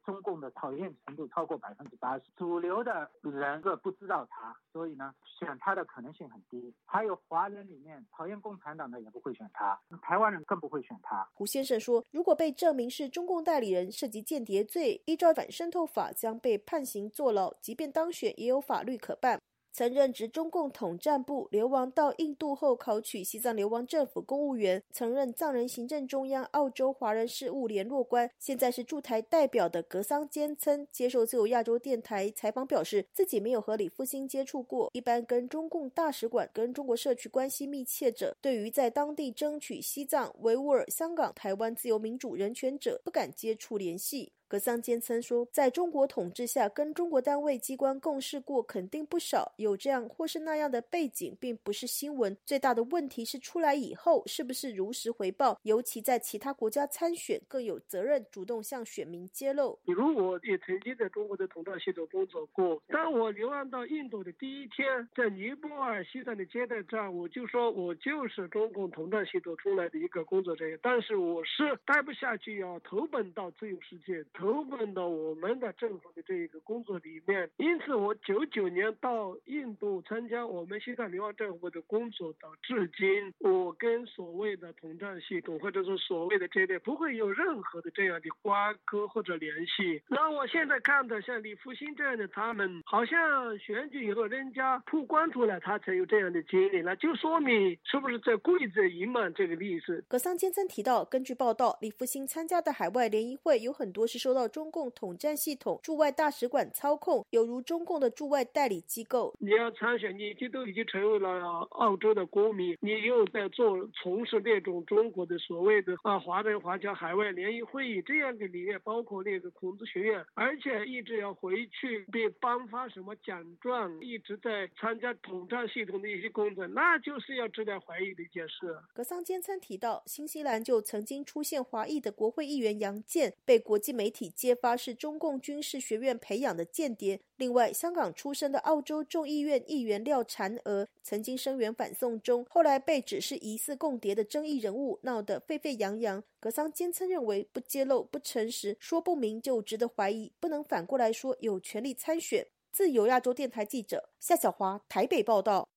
中共的讨厌程度超过百分之八十，主流的人个不知道他，所以呢，选他的可能性很低。还有华人里面讨厌共产党的也不会选他，台湾人更不会选他。胡先生说，如果被证明是中共代理人涉及间谍罪，依照反渗透法将被判刑坐牢，即便当选也有法律可办。曾任职中共统战部，流亡到印度后考取西藏流亡政府公务员，曾任藏人行政中央澳洲华人事务联络官，现在是驻台代表的格桑坚称接受自由亚洲电台采访，表示自己没有和李复兴接触过，一般跟中共大使馆跟中国社区关系密切者，对于在当地争取西藏、维吾尔、香港、台湾自由民主人权者，不敢接触联系。格桑坚称说，在中国统治下，跟中国单位机关共事过肯定不少，有这样或是那样的背景，并不是新闻。最大的问题是出来以后是不是如实回报，尤其在其他国家参选，更有责任主动向选民揭露。比如，我也曾经在中国的统战系统工作过。当我流亡到印度的第一天，在尼泊尔西藏的接待站，我就说我就是中共统战系统出来的一个工作人员，但是我是待不下去，要投奔到自由世界。投奔到我们的政府的这一个工作里面，因此我九九年到印度参加我们西藏流亡政府的工作到至今，我跟所谓的统战系统或者说所谓的这类不会有任何的这样的瓜葛或者联系。那我现在看到像李复兴这样的，他们好像选举以后人家曝光出来，他才有这样的经历，那就说明是不是在故意在隐瞒这个历史？格桑坚曾提到，根据报道，李复兴参加的海外联谊会有很多是。受到中共统战系统驻外大使馆操控，犹如中共的驻外代理机构。你要参选，你已经都已经成为了澳洲的公民，你又在做从事那种中国的所谓的啊华人华侨海外联谊会议这样的理念，包括那个孔子学院，而且一直要回去被颁发什么奖状，一直在参加统战系统的一些工作，那就是要值得怀疑的一件事。格桑坚参提到，新西兰就曾经出现华裔的国会议员杨健被国际媒体体揭发是中共军事学院培养的间谍。另外，香港出生的澳洲众议院议员廖婵娥曾经声援反送中，后来被指是疑似共谍的争议人物，闹得沸沸扬扬。格桑坚称认为，不揭露、不诚实、说不明就值得怀疑，不能反过来说有权利参选。自由亚洲电台记者夏小华台北报道。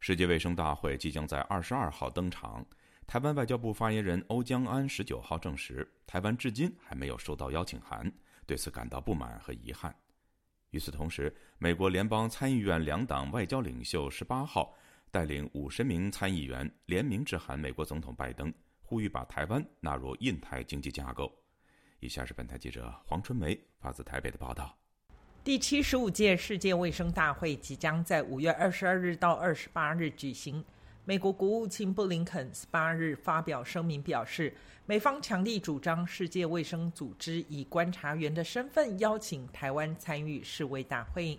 世界卫生大会即将在二十二号登场，台湾外交部发言人欧江安十九号证实，台湾至今还没有收到邀请函，对此感到不满和遗憾。与此同时，美国联邦参议院两党外交领袖十八号带领五十名参议员联名致函美国总统拜登，呼吁把台湾纳入印太经济架构。以下是本台记者黄春梅发自台北的报道：第七十五届世界卫生大会即将在五月二十二日到二十八日举行。美国国务卿布林肯十八日发表声明表示。美方强力主张世界卫生组织以观察员的身份邀请台湾参与世卫大会。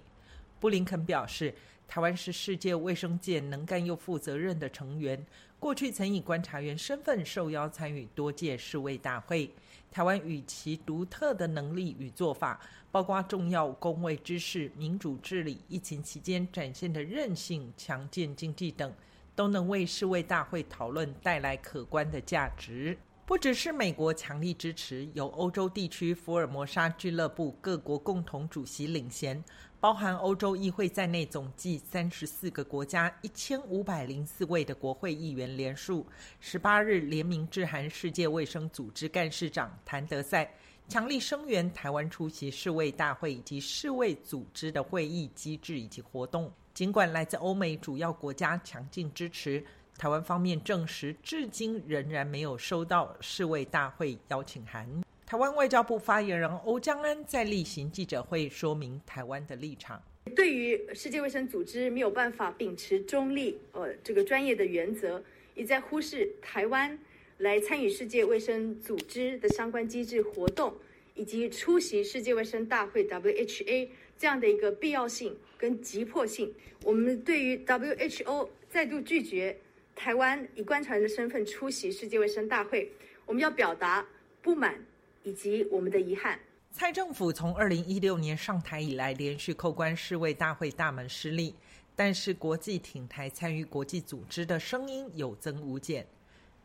布林肯表示，台湾是世界卫生界能干又负责任的成员，过去曾以观察员身份受邀参与多届世卫大会。台湾与其独特的能力与做法，包括重要公卫知识、民主治理、疫情期间展现的韧性、强健经济等，都能为世卫大会讨论带来可观的价值。不只是美国强力支持，由欧洲地区福尔摩沙俱乐部各国共同主席领衔，包含欧洲议会在内总计三十四个国家一千五百零四位的国会议员联署，十八日联名致函世界卫生组织干事长谭德赛，强力声援台湾出席世卫大会以及世卫组织的会议机制以及活动。尽管来自欧美主要国家强劲支持。台湾方面证实，至今仍然没有收到世卫大会邀请函。台湾外交部发言人欧江安在例行记者会说明台湾的立场：对于世界卫生组织没有办法秉持中立、呃这个专业的原则，也在忽视台湾来参与世界卫生组织的相关机制活动，以及出席世界卫生大会 （WHA） 这样的一个必要性跟急迫性。我们对于 WHO 再度拒绝。台湾以观察人的身份出席世界卫生大会，我们要表达不满以及我们的遗憾。蔡政府从二零一六年上台以来，连续扣关世卫大会大门失利，但是国际挺台参与国际组织的声音有增无减。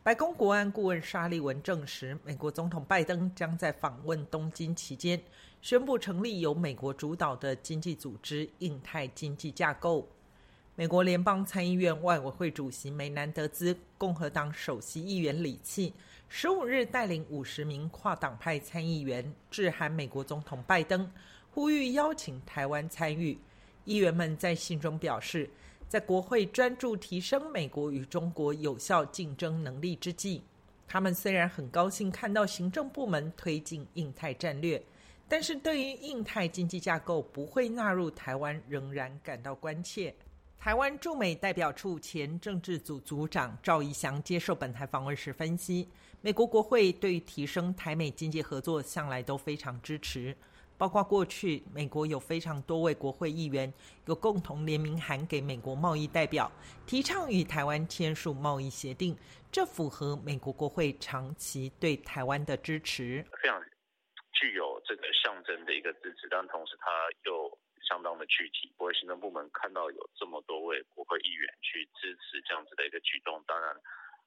白宫国安顾问沙利文证实，美国总统拜登将在访问东京期间宣布成立由美国主导的经济组织——印太经济架构。美国联邦参议院外委会主席梅南德兹、共和党首席议员李契十五日带领五十名跨党派参议员致函美国总统拜登，呼吁邀请台湾参与。议员们在信中表示，在国会专注提升美国与中国有效竞争能力之际，他们虽然很高兴看到行政部门推进印太战略，但是对于印太经济架构不会纳入台湾，仍然感到关切。台湾驻美代表处前政治组组长赵怡翔接受本台访问时分析，美国国会对于提升台美经济合作向来都非常支持，包括过去美国有非常多位国会议员有共同联名函给美国贸易代表，提倡与台湾签署贸易协定，这符合美国国会长期对台湾的支持，非常具有这个象征的一个支持，但同时他又。相当的具体，国会行政部门看到有这么多位国会议员去支持这样子的一个举动，当然，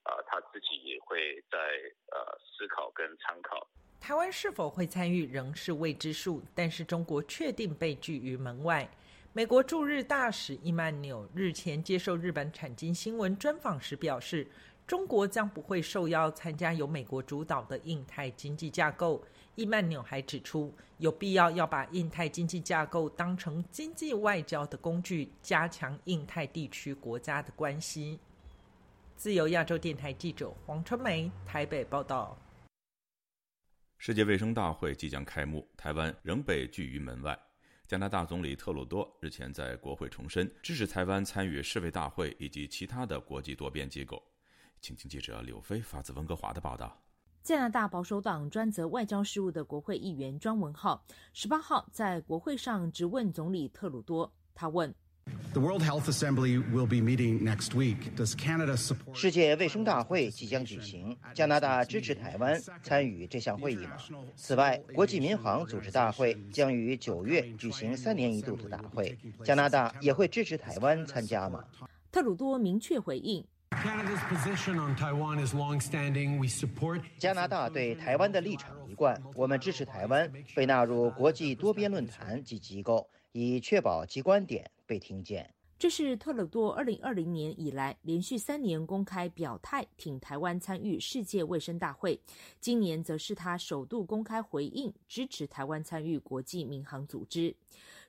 呃，他自己也会在呃思考跟参考。台湾是否会参与仍是未知数，但是中国确定被拒于门外。美国驻日大使伊曼纽日前接受日本产经新闻专访时表示，中国将不会受邀参加由美国主导的印太经济架构。伊曼纽还指出，有必要要把印太经济架构当成经济外交的工具，加强印太地区国家的关系。自由亚洲电台记者黄春梅台北报道。世界卫生大会即将开幕，台湾仍被拒于门外。加拿大总理特鲁多日前在国会重申支持台湾参与世卫大会以及其他的国际多边机构。请听记者柳飞发自温哥华的报道。加拿大保守党专责外交事务的国会议员庄文浩十八号在国会上质问总理特鲁多，他问。世界卫生大会即将举行，加拿大支持台湾参与这项会议吗？此外，国际民航组织大会将于九月举行三年一度的大会，加拿大也会支持台湾参加吗？特鲁多明确回应：加拿大对台湾的立场一贯，我们支持台湾被纳入国际多边论坛及机构，以确保其观点。被听见，这是特鲁多二零二零年以来连续三年公开表态挺台湾参与世界卫生大会，今年则是他首度公开回应支持台湾参与国际民航组织。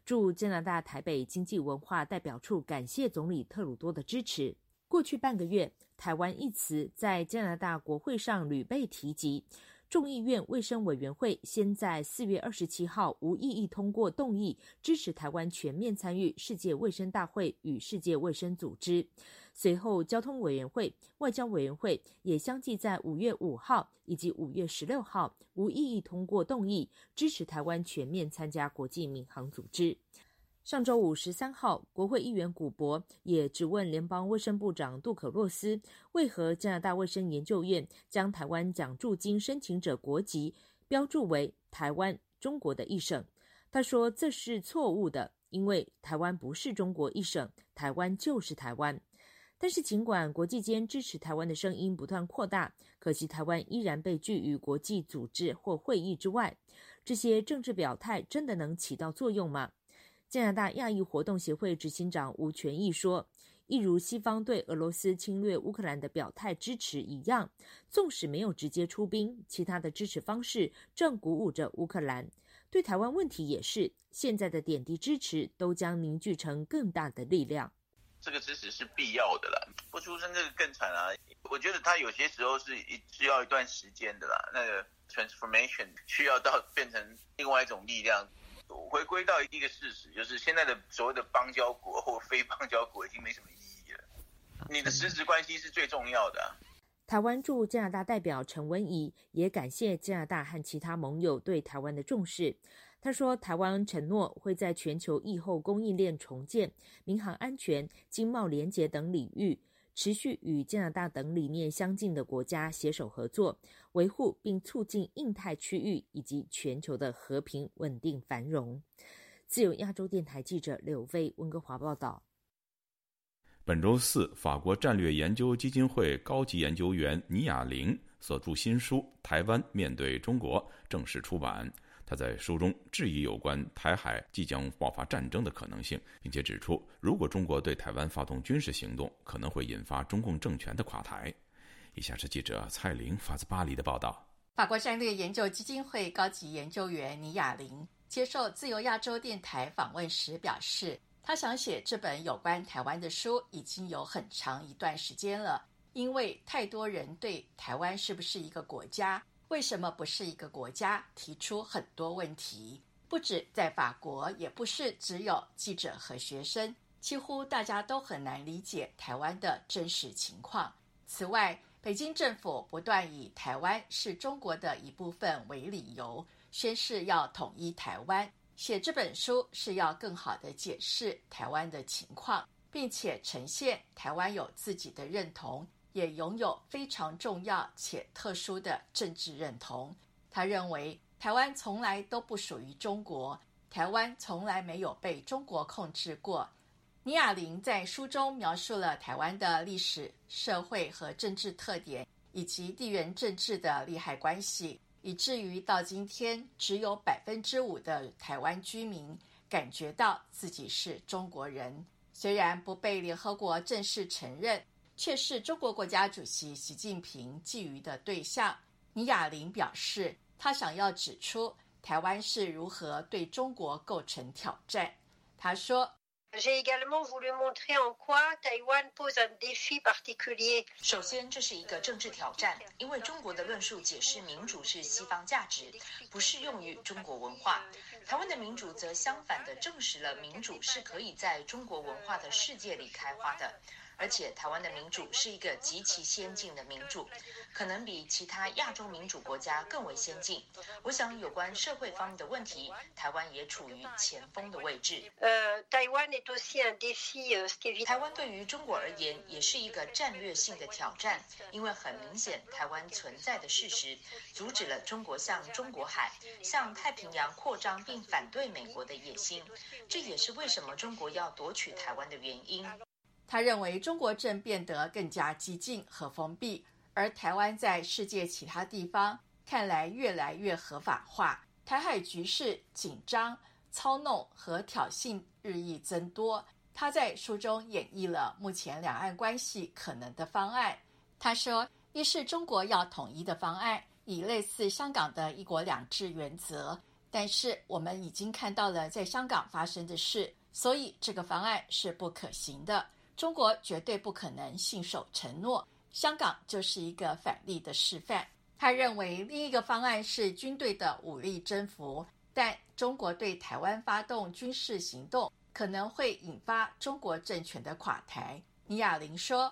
驻加拿大台北经济文化代表处感谢总理特鲁多的支持。过去半个月，台湾一词在加拿大国会上屡被提及。众议院卫生委员会先在四月二十七号无异议通过动议，支持台湾全面参与世界卫生大会与世界卫生组织。随后，交通委员会、外交委员会也相继在五月五号以及五月十六号无异议通过动议，支持台湾全面参加国际民航组织。上周五十三号，国会议员古博也质问联邦卫生部长杜可洛斯，为何加拿大卫生研究院将台湾奖助金申请者国籍标注为台湾中国的一省？他说这是错误的，因为台湾不是中国一省，台湾就是台湾。但是，尽管国际间支持台湾的声音不断扩大，可惜台湾依然被拒于国际组织或会议之外。这些政治表态真的能起到作用吗？加拿大亚裔活动协会执行长吴权义说：“一如西方对俄罗斯侵略乌克兰的表态支持一样，纵使没有直接出兵，其他的支持方式正鼓舞着乌克兰。对台湾问题也是，现在的点滴支持都将凝聚成更大的力量。这个支持是必要的啦，不出声这个更惨啊！我觉得他有些时候是一需要一段时间的啦，那个 transformation 需要到变成另外一种力量。”回归到一个事实，就是现在的所谓的邦交国或非邦交国已经没什么意义了。你的实质关系是最重要的。台湾驻加拿大代表陈文仪也感谢加拿大和其他盟友对台湾的重视。他说，台湾承诺会在全球疫后供应链重建、民航安全、经贸联结等领域。持续与加拿大等理念相近的国家携手合作，维护并促进印太区域以及全球的和平、稳定、繁荣。自由亚洲电台记者柳飞温哥华报道。本周四，法国战略研究基金会高级研究员倪亚玲所著新书《台湾面对中国》正式出版。他在书中质疑有关台海即将爆发战争的可能性，并且指出，如果中国对台湾发动军事行动，可能会引发中共政权的垮台。以下是记者蔡玲发自巴黎的报道。法国战略研究基金会高级研究员倪亚玲接受自由亚洲电台访问时表示，他想写这本有关台湾的书已经有很长一段时间了，因为太多人对台湾是不是一个国家。为什么不是一个国家？提出很多问题，不止在法国，也不是只有记者和学生，几乎大家都很难理解台湾的真实情况。此外，北京政府不断以台湾是中国的一部分为理由，宣誓要统一台湾。写这本书是要更好的解释台湾的情况，并且呈现台湾有自己的认同。也拥有非常重要且特殊的政治认同。他认为，台湾从来都不属于中国，台湾从来没有被中国控制过。倪亚玲在书中描述了台湾的历史、社会和政治特点，以及地缘政治的利害关系，以至于到今天，只有百分之五的台湾居民感觉到自己是中国人，虽然不被联合国正式承认。却是中国国家主席习近平觊觎的对象。倪亚玲表示，他想要指出台湾是如何对中国构成挑战。他说：“首先，这是一个政治挑战，因为中国的论述解释民主是西方价值，不适用于中国文化。台湾的民主则相反的证实了民主是可以在中国文化的世界里开花的。而且，台湾的民主是一个极其先进的民主，可能比其他亚洲民主国家更为先进。我想，有关社会方面的问题，台湾也处于前锋的位置。呃，台湾对于中国而言也是一个战略性的挑战，因为很明显，台湾存在的事实阻止了中国向中国海、向太平洋扩张，并反对美国的野心。这也是为什么中国要夺取台湾的原因。他认为中国正变得更加激进和封闭，而台湾在世界其他地方看来越来越合法化。台海局势紧张、操弄和挑衅日益增多。他在书中演绎了目前两岸关系可能的方案。他说：“一是中国要统一的方案，以类似香港的一国两制原则，但是我们已经看到了在香港发生的事，所以这个方案是不可行的。”中国绝对不可能信守承诺，香港就是一个反例的示范。他认为另一个方案是军队的武力征服，但中国对台湾发动军事行动可能会引发中国政权的垮台。尼亚林说：“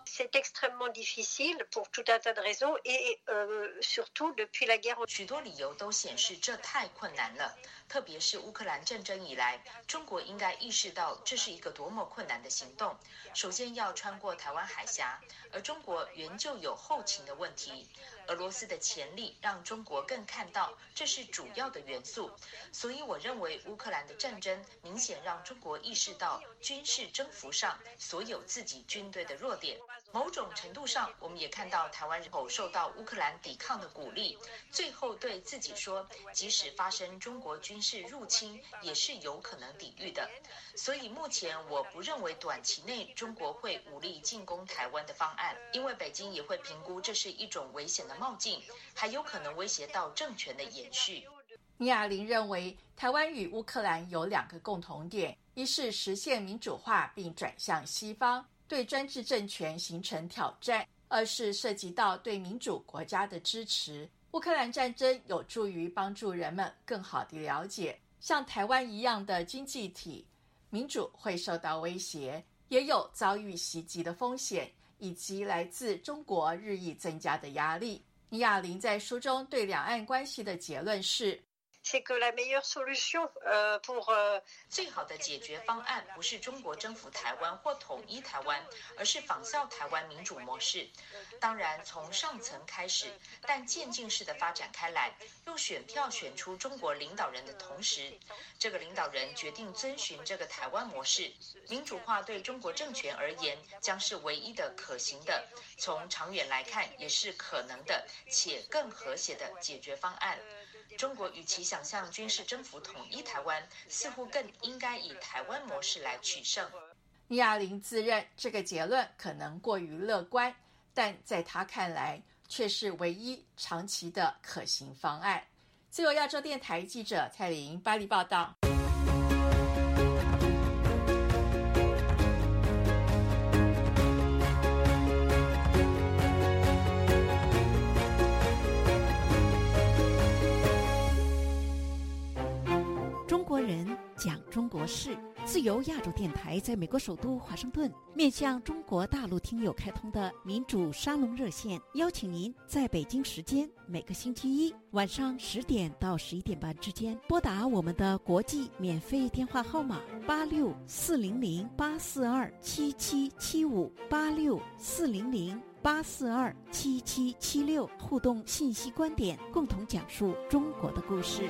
许多理由都显示这太困难了。”特别是乌克兰战争以来，中国应该意识到这是一个多么困难的行动。首先要穿过台湾海峡，而中国原就有后勤的问题。俄罗斯的潜力让中国更看到这是主要的元素。所以，我认为乌克兰的战争明显让中国意识到军事征服上所有自己军队的弱点。某种程度上，我们也看到台湾人口受到乌克兰抵抗的鼓励，最后对自己说，即使发生中国军。事入侵也是有可能抵御的，所以目前我不认为短期内中国会武力进攻台湾的方案，因为北京也会评估这是一种危险的冒进，还有可能威胁到政权的延续。尼亚林认为，台湾与乌克兰有两个共同点：一是实现民主化并转向西方，对专制政权形成挑战；二是涉及到对民主国家的支持。乌克兰战争有助于帮助人们更好地了解，像台湾一样的经济体，民主会受到威胁，也有遭遇袭击的风险，以及来自中国日益增加的压力。尼亚林在书中对两岸关系的结论是。最好的解决方案不是中国征服台湾或统一台湾，而是仿效台湾民主模式。当然，从上层开始，但渐进式的发展开来，用选票选出中国领导人的同时，这个领导人决定遵循这个台湾模式。民主化对中国政权而言将是唯一的可行的，从长远来看也是可能的且更和谐的解决方案。中国与其想象军事征服统一台湾，似乎更应该以台湾模式来取胜。尼亚林自认这个结论可能过于乐观，但在他看来却是唯一长期的可行方案。自由亚洲电台记者蔡玲巴黎报道。人讲中国事，自由亚洲电台在美国首都华盛顿面向中国大陆听友开通的民主沙龙热线，邀请您在北京时间每个星期一晚上十点到十一点半之间拨打我们的国际免费电话号码八六四零零八四二七七七五八六四零零八四二七七七六，互动信息观点，共同讲述中国的故事。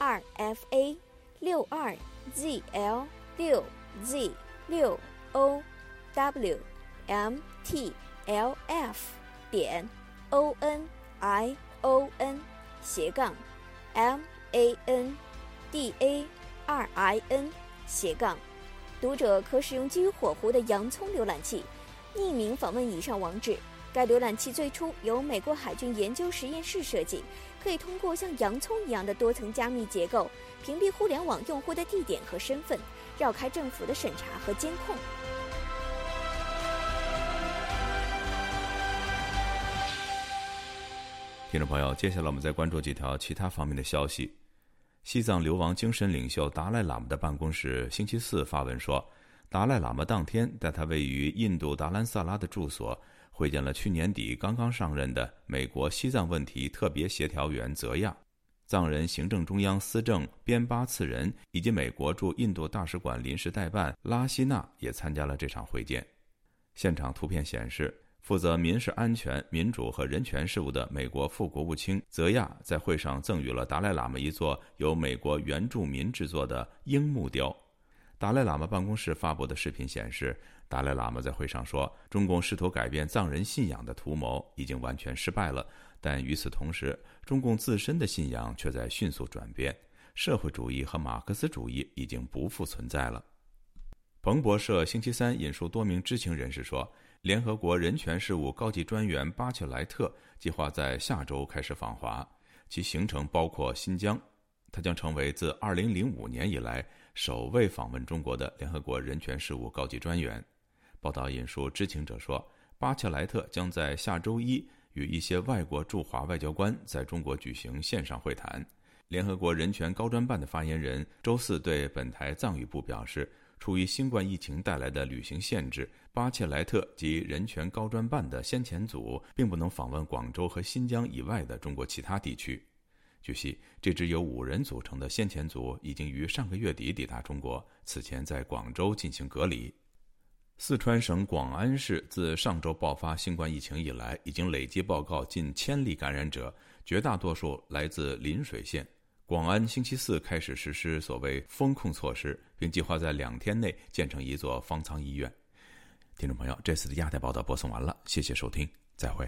rfa 六二 zl 六 z 六 o w m t l f 点 o n i o n 斜杠 m a n d a r i n 斜杠，读者可使用基于火狐的洋葱浏览器，匿名访问以上网址。该浏览器最初由美国海军研究实验室设计，可以通过像洋葱一样的多层加密结构，屏蔽互联网用户的地点和身份，绕开政府的审查和监控。听众朋友，接下来我们再关注几条其他方面的消息。西藏流亡精神领袖达赖喇嘛的办公室星期四发文说，达赖喇嘛当天在他位于印度达兰萨拉的住所。会见了去年底刚刚上任的美国西藏问题特别协调员泽亚，藏人行政中央司政边巴次仁以及美国驻印度大使馆临时代办拉希纳也参加了这场会见。现场图片显示，负责民事安全、民主和人权事务的美国副国务卿泽亚在会上赠予了达赖喇嘛一座由美国原住民制作的樱木雕。达赖喇嘛办公室发布的视频显示。达赖喇嘛在会上说：“中共试图改变藏人信仰的图谋已经完全失败了，但与此同时，中共自身的信仰却在迅速转变。社会主义和马克思主义已经不复存在了。”彭博社星期三引述多名知情人士说：“联合国人权事务高级专员巴切莱特计划在下周开始访华，其行程包括新疆。他将成为自2005年以来首位访问中国的联合国人权事务高级专员。”报道引述知情者说，巴切莱特将在下周一与一些外国驻华外交官在中国举行线上会谈。联合国人权高专办的发言人周四对本台藏语部表示，出于新冠疫情带来的旅行限制，巴切莱特及人权高专办的先遣组并不能访问广州和新疆以外的中国其他地区。据悉，这支由五人组成的先遣组已经于上个月底抵达中国，此前在广州进行隔离。四川省广安市自上周爆发新冠疫情以来，已经累计报告近千例感染者，绝大多数来自邻水县。广安星期四开始实施所谓封控措施，并计划在两天内建成一座方舱医院。听众朋友，这次的亚太报道播送完了，谢谢收听，再会。